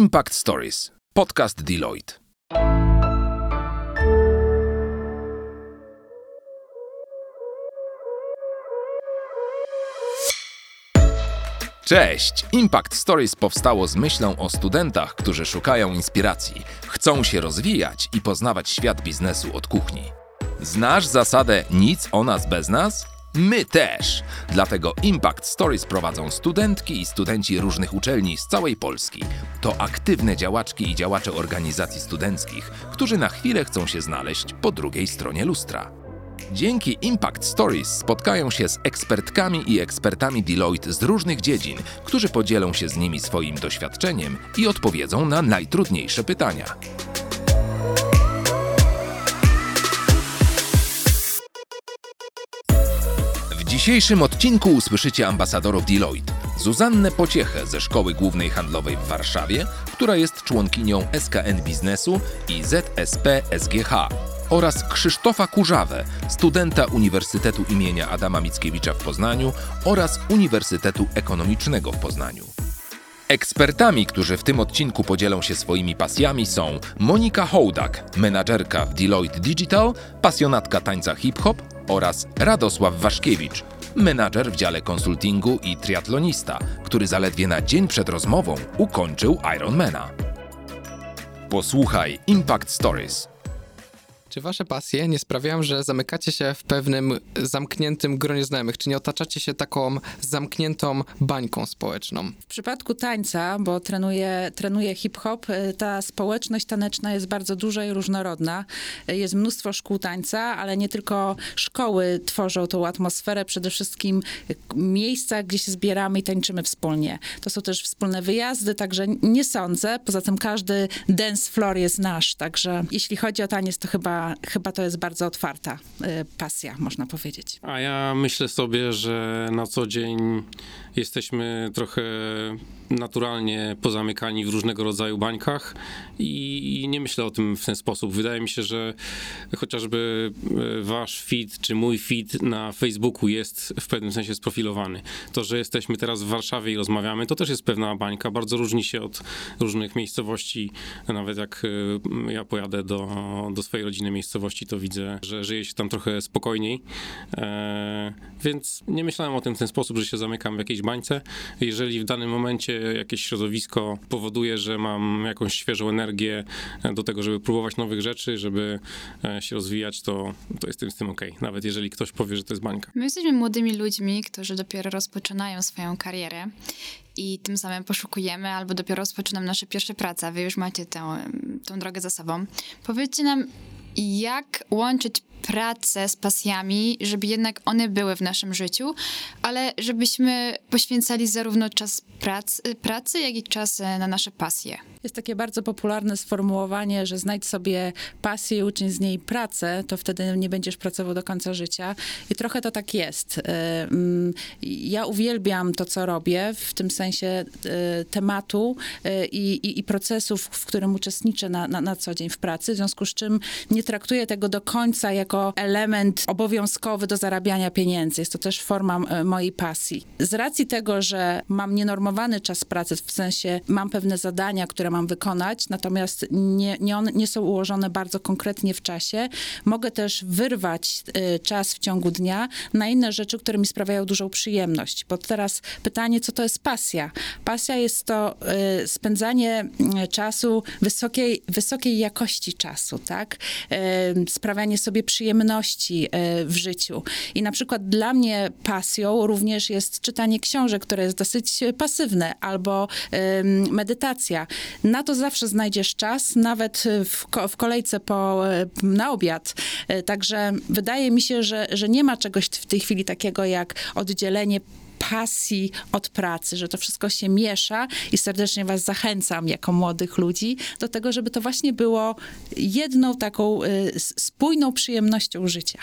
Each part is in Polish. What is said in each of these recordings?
Impact Stories, podcast Deloitte. Cześć! Impact Stories powstało z myślą o studentach, którzy szukają inspiracji, chcą się rozwijać i poznawać świat biznesu od kuchni. Znasz zasadę nic o nas bez nas? My też! Dlatego Impact Stories prowadzą studentki i studenci różnych uczelni z całej Polski. To aktywne działaczki i działacze organizacji studenckich, którzy na chwilę chcą się znaleźć po drugiej stronie lustra. Dzięki Impact Stories spotkają się z ekspertkami i ekspertami Deloitte z różnych dziedzin, którzy podzielą się z nimi swoim doświadczeniem i odpowiedzą na najtrudniejsze pytania. Dzisiejszym odcinku usłyszycie ambasadorów Deloitte. Zuzannę Pociechę ze Szkoły Głównej Handlowej w Warszawie, która jest członkinią SKN Biznesu i ZSP SGH, oraz Krzysztofa Kurzawę, studenta Uniwersytetu imienia Adama Mickiewicza w Poznaniu oraz Uniwersytetu Ekonomicznego w Poznaniu. Ekspertami, którzy w tym odcinku podzielą się swoimi pasjami są Monika Hołdak, menadżerka w Deloitte Digital, pasjonatka tańca hip-hop oraz Radosław Waszkiewicz, menadżer w dziale konsultingu i triatlonista, który zaledwie na dzień przed rozmową ukończył Ironmana. Posłuchaj Impact Stories. Czy wasze pasje nie sprawiają, że zamykacie się w pewnym zamkniętym gronie znajomych? Czy nie otaczacie się taką zamkniętą bańką społeczną? W przypadku tańca, bo trenuję, trenuję hip-hop, y, ta społeczność taneczna jest bardzo duża i różnorodna. Y, Jest mnóstwo szkół tańca, ale nie tylko szkoły tworzą tą atmosferę, przede wszystkim y, miejsca, gdzie się zbieramy i tańczymy wspólnie. To są też wspólne wyjazdy, także nie sądzę. Poza tym każdy dance floor jest nasz, także jeśli chodzi o taniec, to chyba, chyba to jest bardzo otwarta y, pasja, można powiedzieć. A ja myślę sobie, że na co dzień jesteśmy trochę naturalnie pozamykani w różnego rodzaju bańkach i, nie myślę o tym w ten sposób. Wydaje mi się, że chociażby e, wasz feed czy mój feed na Facebooku jest w pewnym sensie sprofilowany. To, że jesteśmy teraz w Warszawie i rozmawiamy, to też jest pewna bańka. Bardzo różni się od różnych miejscowości. Nawet jak e, ja pojadę do, do swojej rodziny miejscowości, to widzę, że żyje się tam trochę spokojniej. E, więc nie myślałem o tym w ten sposób, że się zamykam w jakiejś bańce. Jeżeli w danym momencie jakieś środowisko powoduje, że mam jakąś świeżą energię do tego, żeby próbować nowych rzeczy, żeby e, się rozwijać, to, to jestem z tym ok. Nawet jeżeli ktoś powie, że to jest bańka. My jesteśmy młodymi ludźmi, którzy dopiero rozpoczynają swoją karierę i tym samym poszukujemy albo dopiero rozpoczynamy nasze pierwsze prace, wy już macie tę, tę drogę za sobą. Powiedzcie nam, jak łączyć pracę z pasjami, żeby jednak one były w naszym życiu, ale żebyśmy poświęcali zarówno czas prac, pracy, jak i czas e, na nasze pasje. Jest takie bardzo popularne sformułowanie, że znajdź sobie pasję i uczyń z niej pracę, to wtedy nie będziesz pracował do końca życia. I trochę to tak jest. Y, mm, Ja uwielbiam to, co robię, w tym sensie y, tematu i, i, i procesów, w którym uczestniczę na, na, na co dzień w pracy, w związku z czym nie traktuję tego do końca jako element obowiązkowy do zarabiania pieniędzy. Jest to też forma y, mojej pasji. Z racji tego, że mam nienormowany czas pracy, w sensie mam pewne zadania, które mam wykonać, natomiast nie, nie, one, nie są ułożone bardzo konkretnie w czasie, mogę też wyrwać y, czas w ciągu dnia na inne rzeczy, które mi sprawiają dużą przyjemność. Bo teraz pytanie, co to jest pasja? Pasja jest to y, spędzanie czasu, wysokiej, wysokiej jakości czasu, tak? Sprawianie sobie przyjemności y, w życiu. I na przykład dla mnie pasją również jest czytanie książek, które jest dosyć pasywne, albo medytacja. Na to zawsze znajdziesz czas, nawet w, w kolejce po, y, na obiad. Y, Także wydaje mi się, że, że nie ma czegoś w tej chwili takiego jak oddzielenie pasji od pracy, że to wszystko się miesza i serdecznie was zachęcam jako młodych ludzi do tego, żeby to właśnie było jedną taką y, spójną przyjemnością życia.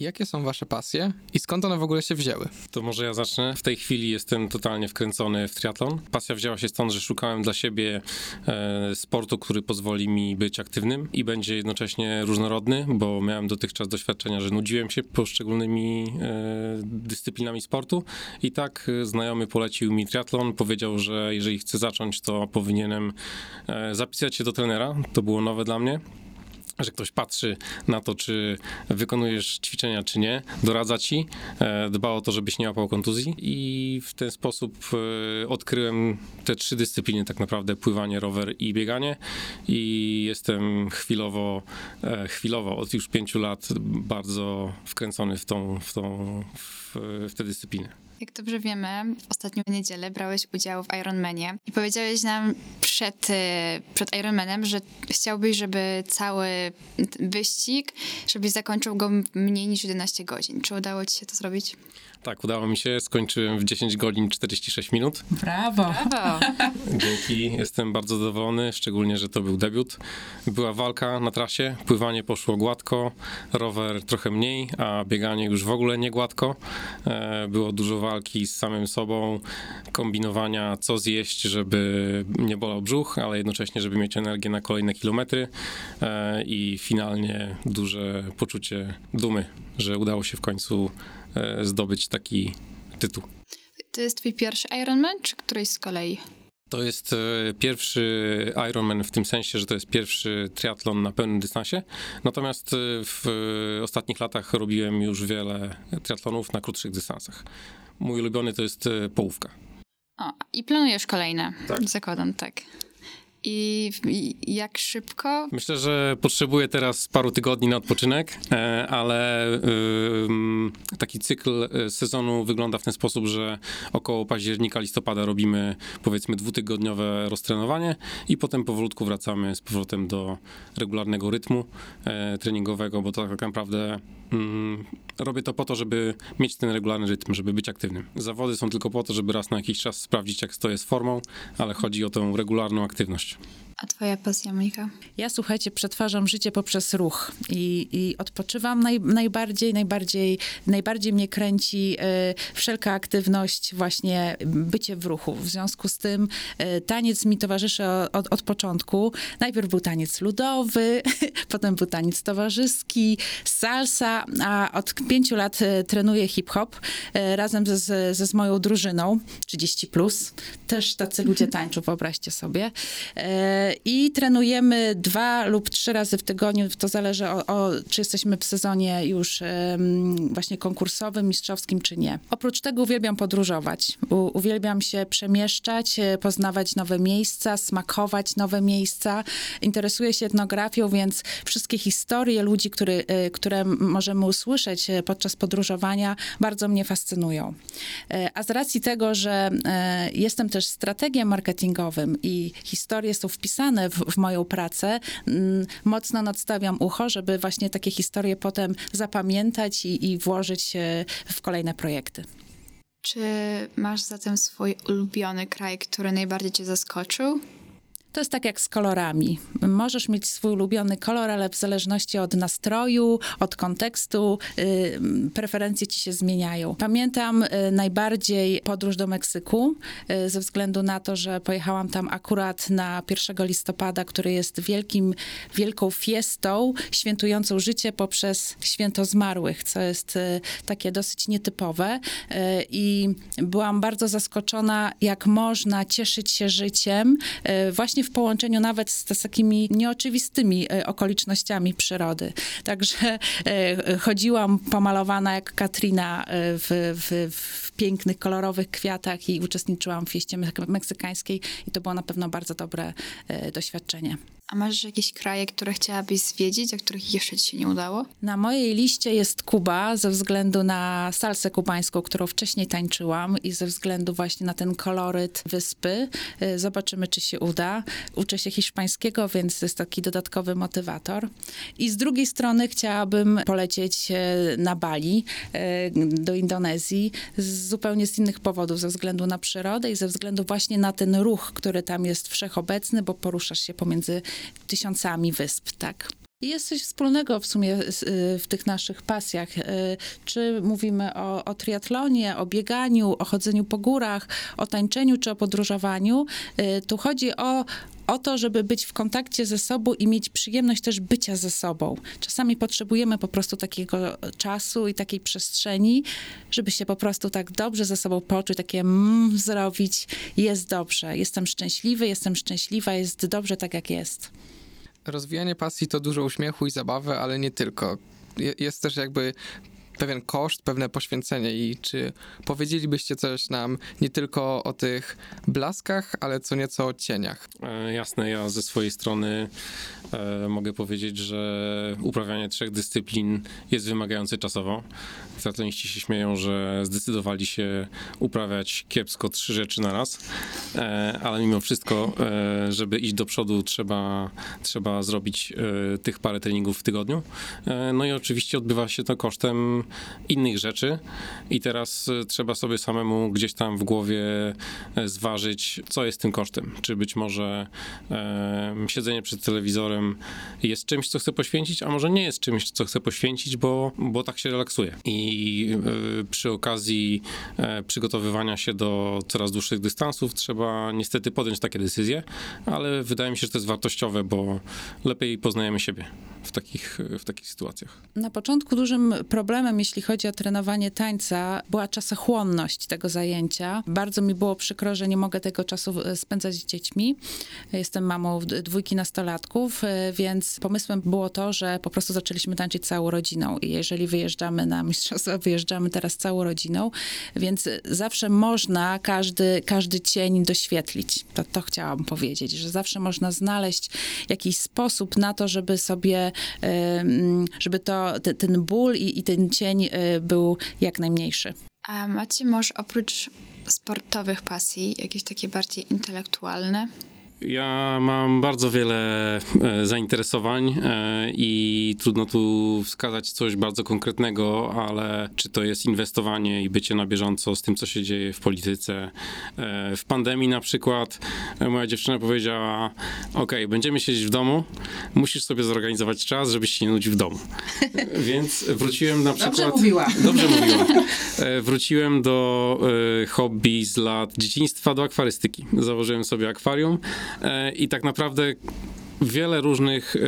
Jakie są wasze pasje i skąd one w ogóle się wzięły? To może ja zacznę. W tej chwili jestem totalnie wkręcony w triatlon. Pasja wzięła się stąd, że szukałem dla siebie e, sportu, który pozwoli mi być aktywnym i będzie jednocześnie różnorodny, bo miałem dotychczas doświadczenia, że nudziłem się poszczególnymi e, dyscyplinami sportu i tak e, znajomy polecił mi triatlon, powiedział, że jeżeli chcę zacząć, to powinienem e, zapisać się do trenera. To było nowe dla mnie że ktoś patrzy na to, czy wykonujesz ćwiczenia, czy nie, doradza ci, e, dba o to, żebyś nie łapał kontuzji i w ten sposób e, odkryłem te trzy dyscypliny tak naprawdę, pływanie, rower i bieganie i jestem chwilowo, e, chwilowo od już pięciu lat bardzo wkręcony w tą, w tą, w, w te dyscypliny. Jak dobrze wiemy, ostatnią niedzielę brałeś udział w Ironmanie i powiedziałeś nam przed, e, przed Ironmanem, że chciałbyś, żeby cały wyścig, żebyś zakończył go mniej niż 11 godzin. Czy udało ci się to zrobić? Tak, udało mi się. Skończyłem w 10 godzin 46 minut. Brawo. Brawo! Dzięki, jestem bardzo zadowolony, szczególnie, że to był debiut. Była walka na trasie, pływanie poszło gładko, rower trochę mniej, a bieganie już w ogóle nie gładko. E, Było dużo walki z samym sobą, kombinowania, co zjeść, żeby nie bolał brzuch, ale jednocześnie, żeby mieć energię na kolejne kilometry E, i finalnie duże poczucie dumy, że udało się w końcu e, zdobyć taki tytuł. To jest twój pierwszy Ironman, czy któryś z kolei? To jest e, pierwszy Ironman w tym sensie, że to jest pierwszy triatlon na pełnym dystansie. Natomiast w ostatnich latach robiłem już wiele triatlonów na krótszych dystansach. Mój ulubiony to jest e, połówka. O, i planujesz kolejne. Tak. Zakładam, tak. I, I jak szybko? Myślę, że potrzebuję teraz paru tygodni na odpoczynek, e, ale ym, taki cykl e, sezonu wygląda w ten sposób, że około października, listopada robimy powiedzmy dwutygodniowe roztrenowanie i potem powolutku wracamy z powrotem do regularnego rytmu treningowego, bo to tak naprawdę mm, robię to po to, żeby mieć ten regularny rytm, żeby być aktywnym. Zawody są tylko po to, żeby raz na jakiś czas sprawdzić, jak stoję z formą, ale chodzi o tą regularną aktywność. A twoja pasja, Monika? Ja, słuchajcie, przetwarzam życie poprzez ruch i, i odpoczywam naj, najbardziej, najbardziej, najbardziej mnie kręci e, wszelka aktywność, właśnie bycie w ruchu. W związku z tym e, taniec mi towarzyszy od, od początku. Najpierw był taniec ludowy, potem był taniec towarzyski, salsa, a od pięciu lat e, trenuję hip-hop e, razem ze, ze, ze z moją drużyną, 30+. Plus. Też tacy ludzie tańczą, wyobraźcie sobie. E, I trenujemy dwa lub trzy razy w tygodniu, to zależy o, o czy jesteśmy w sezonie już właśnie konkursowym, mistrzowskim, czy nie. Oprócz tego uwielbiam podróżować. U, uwielbiam się przemieszczać, e, poznawać nowe miejsca, smakować nowe miejsca. Interesuję się etnografią, więc wszystkie historie ludzi, który, e, które możemy usłyszeć e, podczas podróżowania, bardzo mnie fascynują. A z racji tego, że jestem też strategiem marketingowym i historie są wpisane w, w moją pracę, mm, mocno nadstawiam ucho, żeby właśnie takie historie potem zapamiętać i, i włożyć w kolejne projekty. Czy masz zatem swój ulubiony kraj, który najbardziej cię zaskoczył? To jest tak jak z kolorami. Możesz mieć swój ulubiony kolor, ale w zależności od nastroju, od kontekstu, y, preferencje ci się zmieniają. Pamiętam y, najbardziej podróż do Meksyku, y, ze względu na to, że pojechałam tam akurat na 1 listopada, który jest wielkim, wielką fiestą świętującą życie poprzez święto zmarłych, co jest y, takie dosyć nietypowe. Y, I byłam bardzo zaskoczona, jak można cieszyć się życiem y, właśnie w połączeniu nawet z, z takimi nieoczywistymi e, okolicznościami przyrody. Także e, chodziłam pomalowana jak Katrina e, w, w, w pięknych, kolorowych kwiatach i uczestniczyłam w fieście mek- meksykańskiej i to było na pewno bardzo dobre doświadczenie. A masz jakieś kraje, które chciałabyś zwiedzić, a których jeszcze ci się nie udało? Na mojej liście jest Kuba ze względu na salsę kubańską, którą wcześniej tańczyłam i ze względu właśnie na ten koloryt wyspy. Y, Zobaczymy, czy się uda. Uczę się hiszpańskiego, więc jest taki dodatkowy motywator. I z drugiej strony chciałabym polecieć e, na Bali, e, do Indonezji, z zupełnie z innych powodów, ze względu na przyrodę i ze względu właśnie na ten ruch, który tam jest wszechobecny, bo poruszasz się pomiędzy tysiącami wysp, tak. Jest coś wspólnego w sumie w tych naszych pasjach. Czy mówimy o, o triatlonie, o bieganiu, o chodzeniu po górach, o tańczeniu czy o podróżowaniu. Tu chodzi o, o to, żeby być w kontakcie ze sobą i mieć przyjemność też bycia ze sobą. Czasami potrzebujemy po prostu takiego czasu i takiej przestrzeni, żeby się po prostu tak dobrze ze sobą poczuć, takie mm, zrobić. Jest dobrze, jestem szczęśliwy, jestem szczęśliwa, jest dobrze tak, jak jest. Rozwijanie pasji to dużo uśmiechu i zabawy, ale nie tylko. Jest też jakby pewien koszt, pewne poświęcenie i czy powiedzielibyście coś nam nie tylko o tych blaskach, ale co nieco o cieniach? E, jasne, ja ze swojej strony e, mogę powiedzieć, że uprawianie trzech dyscyplin jest wymagające czasowo. Triatloniści się śmieją, że zdecydowali się uprawiać kiepsko trzy rzeczy na raz, e, ale mimo wszystko, e, żeby iść do przodu, trzeba, trzeba zrobić e, tych parę treningów w tygodniu. E, no i oczywiście odbywa się to kosztem innych rzeczy i teraz e, trzeba sobie samemu gdzieś tam w głowie e, zważyć, co jest tym kosztem. Czy być może e, siedzenie przed telewizorem jest czymś, co chcę poświęcić, a może nie jest czymś, co chcę poświęcić, bo, bo tak się relaksuję. I e, przy okazji e, przygotowywania się do coraz dłuższych dystansów trzeba niestety podjąć takie decyzje, ale wydaje mi się, że to jest wartościowe, bo lepiej poznajemy siebie w takich, w takich sytuacjach. Na początku dużym problemem, jeśli chodzi o trenowanie tańca, była czasochłonność tego zajęcia. Bardzo mi było przykro, że nie mogę tego czasu e, spędzać z dziećmi. Jestem mamą dwójki nastolatków, e, więc pomysłem było to, że po prostu zaczęliśmy tańczyć całą rodziną i jeżeli wyjeżdżamy na mistrzostwa, wyjeżdżamy teraz całą rodziną, więc zawsze można każdy, każdy cień doświetlić. To, to chciałam powiedzieć, że zawsze można znaleźć jakiś sposób na to, żeby sobie żeby to, te, ten ból i, i ten cień y, był jak najmniejszy. A macie może oprócz sportowych pasji jakieś takie bardziej intelektualne? Ja mam bardzo wiele e, zainteresowań e, i trudno tu wskazać coś bardzo konkretnego, ale czy to jest inwestowanie i bycie na bieżąco z tym, co się dzieje w polityce. E, w pandemii na przykład moja dziewczyna powiedziała: OK, będziemy siedzieć w domu, musisz sobie zorganizować czas, żebyś się nie nudził w domu. Więc wróciłem na przykład. Dobrze mówiła. Dobrze mówiła. Wróciłem do hobby z lat dzieciństwa, do akwarystyki. Założyłem sobie akwarium. E, i tak naprawdę wiele różnych e,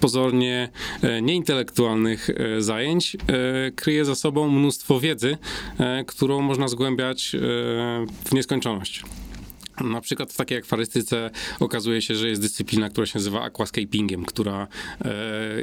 pozornie e, nieintelektualnych zajęć kryje za sobą mnóstwo wiedzy, którą można zgłębiać w nieskończoność. Na przykład w takiej akwarystyce okazuje się, że jest dyscyplina, która się nazywa aquascapingiem, która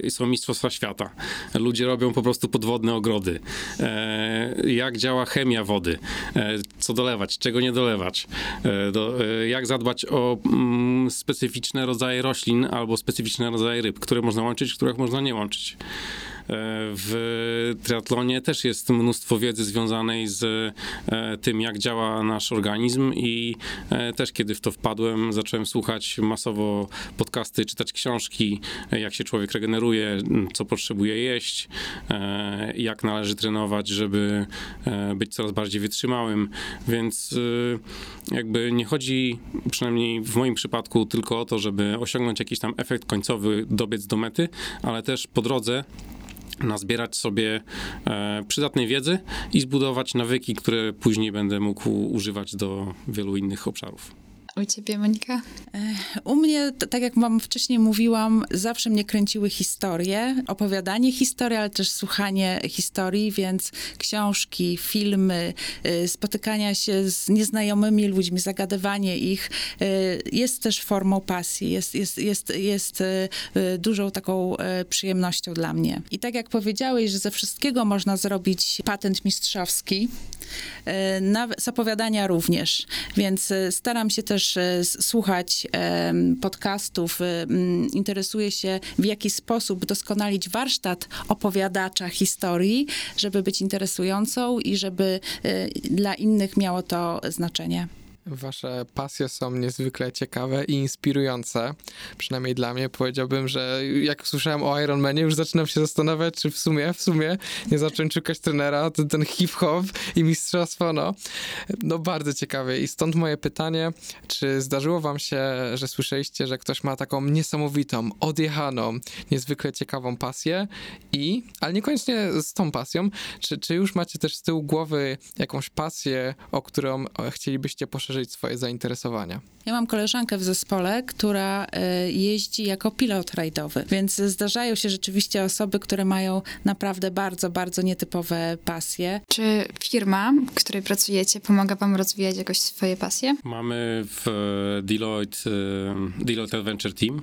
e, są mistrzostwa świata. Ludzie robią po prostu podwodne ogrody. E, jak działa chemia wody, e, co dolewać, czego nie dolewać, e, do, e, jak zadbać o mm, specyficzne rodzaje roślin albo specyficzne rodzaje ryb, które można łączyć, których można nie łączyć. E, w triatlonie też jest mnóstwo wiedzy związanej z e, tym, jak działa nasz organizm i e, też kiedy w to wpadłem, zacząłem słuchać masowo podcasty, czytać książki, jak się człowiek regeneruje, co potrzebuje jeść, jak należy trenować, żeby być coraz bardziej wytrzymałym, więc jakby nie chodzi, przynajmniej w moim przypadku, tylko o to, żeby osiągnąć jakiś tam efekt końcowy, dobiec do mety, ale też po drodze nazbierać sobie e, przydatnej wiedzy i zbudować nawyki, które później będę mógł używać do wielu innych obszarów. U ciebie, Monika? U mnie, tak jak wam wcześniej mówiłam, zawsze mnie kręciły historie, opowiadanie historii, ale też słuchanie historii, więc książki, filmy, y, spotykania się z nieznajomymi ludźmi, zagadywanie ich y, jest też formą pasji, jest, jest, jest, jest dużą taką przyjemnością dla mnie. I tak jak powiedziałeś, że ze wszystkiego można zrobić patent mistrzowski, z opowiadania również, więc staram się też też e, słuchać podcastów, e, interesuje się w jaki sposób doskonalić warsztat opowiadacza historii, żeby być interesującą i żeby e, dla innych miało to znaczenie. Wasze pasje są niezwykle ciekawe i inspirujące. Przynajmniej dla mnie powiedziałbym, że jak słyszałem o Ironmanie, już zaczynam się zastanawiać, czy w sumie, w sumie nie zacząć szukać trenera, ten, ten hip-hop i mistrzostwo, no. No bardzo ciekawe i stąd moje pytanie, czy zdarzyło wam się, że słyszeliście, że ktoś ma taką niesamowitą, odjechaną, niezwykle ciekawą pasję i, ale niekoniecznie z tą pasją, czy, czy już macie też z tyłu głowy jakąś pasję, o którą chcielibyście poszerzyć poszerzyć swoje zainteresowania. Ja mam koleżankę w zespole, która e, jeździ jako pilot rajdowy, więc zdarzają się rzeczywiście osoby, które mają naprawdę bardzo, bardzo nietypowe pasje. Czy firma, w której pracujecie, pomaga wam rozwijać jakoś swoje pasje? Mamy w Deloitte, e, Deloitte Adventure Team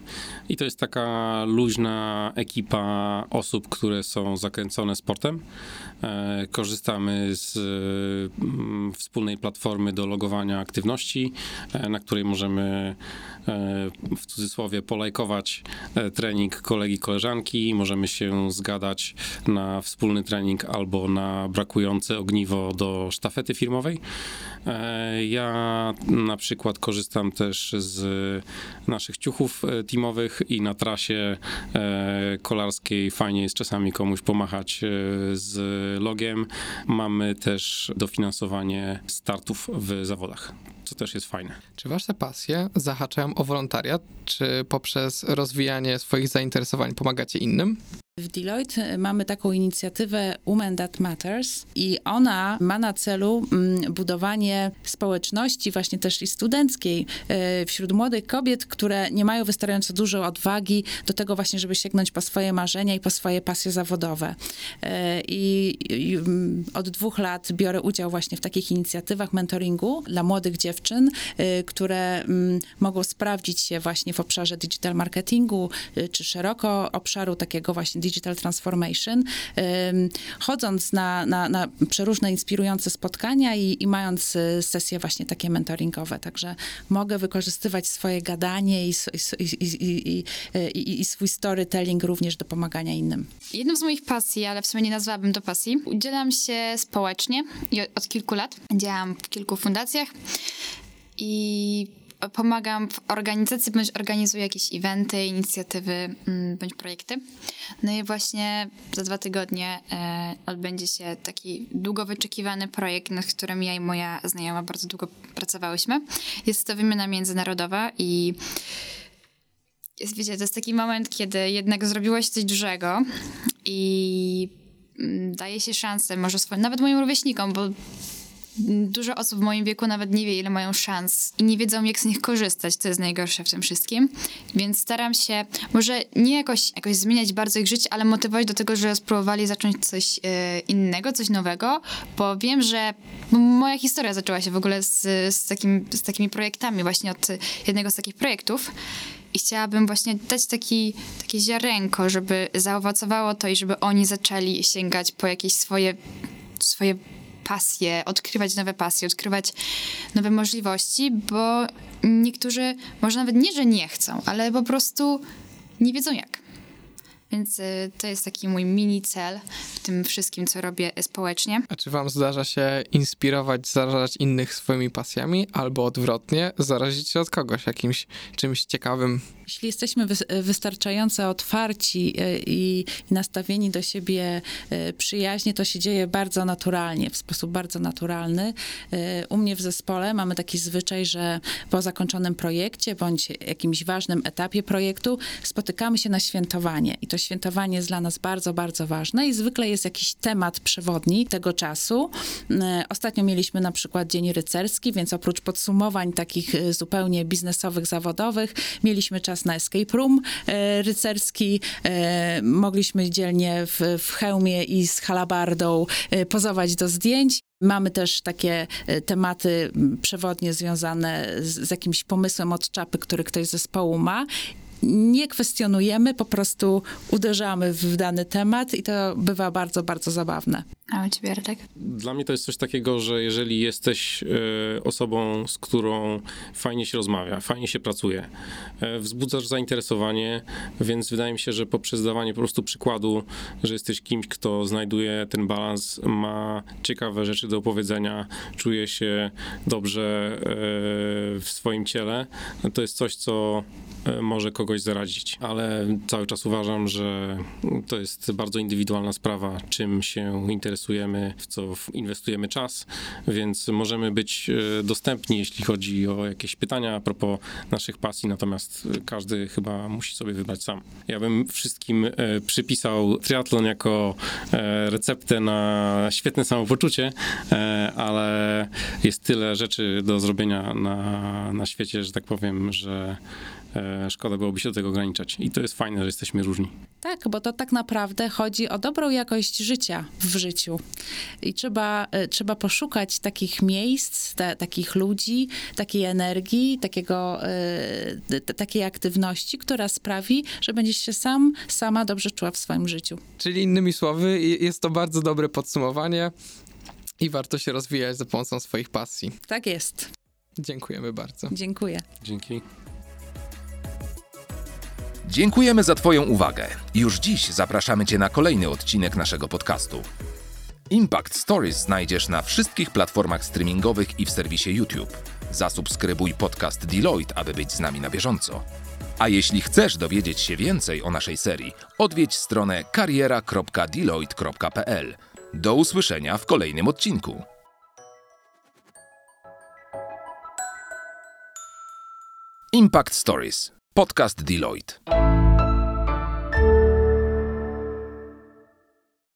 i to jest taka luźna ekipa osób, które są zakręcone sportem. E, korzystamy z wspólnej platformy do logowania aktywności, na której możemy e, w cudzysłowie polajkować e, trening kolegi, koleżanki, możemy się zgadać na wspólny trening albo na brakujące ogniwo do sztafety firmowej. E, ja na przykład korzystam też z naszych ciuchów teamowych i na trasie kolarskiej fajnie jest czasami komuś pomachać z logiem. Mamy też dofinansowanie startów w zawodach co też jest fajne. Czy wasze pasje zahaczają o wolontariat, czy poprzez rozwijanie swoich zainteresowań pomagacie innym? W Deloitte mamy taką inicjatywę Women That Matters i ona ma na celu mm, budowanie społeczności właśnie też i studenckiej e, wśród młodych kobiet, które nie mają wystarczająco dużo odwagi do tego właśnie, żeby sięgnąć po swoje marzenia i po swoje pasje zawodowe. E, I, mm, od dwóch lat biorę udział właśnie w takich inicjatywach mentoringu dla młodych dziewczyn, e, które mm, mogą sprawdzić się właśnie w obszarze digital marketingu, czy szeroko obszaru takiego właśnie Digital Transformation, chodząc na, na, na przeróżne inspirujące spotkania i, i mając y, sesje właśnie takie mentoringowe. Także mogę wykorzystywać swoje gadanie i, i, i, i swój storytelling również do pomagania innym. Jedną z moich pasji, ale w sumie nie nazwałabym to pasji, udzielam się społecznie i od kilku lat. Działam w kilku fundacjach i pomagam w organizacji, bądź organizuję jakieś eventy, inicjatywy, mm, bądź projekty. No i właśnie za dwa tygodnie e, odbędzie się taki długo wyczekiwany projekt, nad którym ja i moja znajoma bardzo długo pracowałyśmy. Jest to wymiana międzynarodowa i jest, wiecie, to jest taki moment, kiedy jednak zrobiłaś coś dużego i mm, daje się szansę, może swoim, nawet moim rówieśnikom, bo dużo osób w moim wieku nawet nie wie, ile mają szans i nie wiedzą, jak z nich korzystać, co jest najgorsze w tym wszystkim. Więc staram się może nie jakoś, jakoś zmieniać bardzo ich życie, ale motywować do tego, że spróbowali zacząć coś e, innego, coś nowego, bo wiem, że moja historia zaczęła się w ogóle z, z, takim, z takimi projektami, właśnie od jednego z takich projektów. I chciałabym właśnie dać taki, takie ziarenko, żeby zaowocowało to i żeby oni zaczęli sięgać po jakieś swoje, swoje pasje, odkrywać nowe pasje, odkrywać nowe możliwości, bo niektórzy może nawet nie, że nie chcą, ale po prostu nie wiedzą jak. Więc y, to jest taki mój mini cel w tym wszystkim, co robię społecznie. A czy wam zdarza się inspirować, zarażać innych swoimi pasjami, albo odwrotnie, zarazić się od kogoś jakimś czymś ciekawym? Jeśli jesteśmy wystarczająco otwarci e, i, nastawieni do siebie e, przyjaźnie, to się dzieje bardzo naturalnie, w sposób bardzo naturalny. E, u mnie w zespole mamy taki zwyczaj, że po zakończonym projekcie bądź jakimś ważnym etapie projektu spotykamy się na świętowanie. I to świętowanie jest dla nas bardzo, bardzo ważne i zwykle jest jakiś temat przewodni tego czasu. Ostatnio mieliśmy na przykład Dzień Rycerski, więc oprócz podsumowań takich zupełnie biznesowych, zawodowych, mieliśmy czas na escape room e, rycerski. E, mogliśmy dzielnie w, w hełmie i z halabardą e, pozować do zdjęć. Mamy też takie tematy przewodnie związane z, z jakimś pomysłem od czapy, który ktoś z zespołu ma nie kwestionujemy, po prostu uderzamy w dany temat i to bywa bardzo, bardzo zabawne. A u ciebie, Artek? Dla mnie to jest coś takiego, że jeżeli jesteś e, osobą, z którą fajnie się rozmawia, fajnie się pracuje, e, wzbudzasz zainteresowanie, więc wydaje mi się, że poprzez dawanie po prostu przykładu, że jesteś kimś, kto znajduje ten balans, ma ciekawe rzeczy do opowiedzenia, czuje się dobrze e, w swoim ciele, to jest coś, co może kogoś zaradzić. Ale cały czas uważam, że to jest bardzo indywidualna sprawa, czym się interesujemy, w co inwestujemy czas, więc możemy być e, dostępni, jeśli chodzi o jakieś pytania a propos naszych pasji, natomiast każdy chyba musi sobie wybrać sam. Ja bym wszystkim e, przypisał triatlon jako e, receptę na świetne samopoczucie, ale jest tyle rzeczy do zrobienia na, na świecie, że tak powiem, że szkoda byłoby się do tego ograniczać. I to jest fajne, że jesteśmy różni. Tak, bo to tak naprawdę chodzi o dobrą jakość życia w życiu. I trzeba, e, trzeba poszukać takich miejsc, te, takich ludzi, takiej energii, takiego, e, t- takiej aktywności, która sprawi, że będziesz się sam, sama dobrze czuła w swoim życiu. Czyli innymi słowy, je- jest to bardzo dobre podsumowanie i warto się rozwijać za pomocą swoich pasji. Tak jest. Dziękujemy bardzo. Dziękuję. Dzięki. Dziękujemy za Twoją uwagę. Już dziś zapraszamy Cię na kolejny odcinek naszego podcastu. Impact Stories znajdziesz na wszystkich platformach streamingowych i w serwisie YouTube. Zasubskrybuj podcast Deloitte, aby być z nami na bieżąco. A jeśli chcesz dowiedzieć się więcej o naszej serii, odwiedź stronę kariera.deloitte.pl. Do usłyszenia w kolejnym odcinku. Impact Stories. Podcast Deloitte.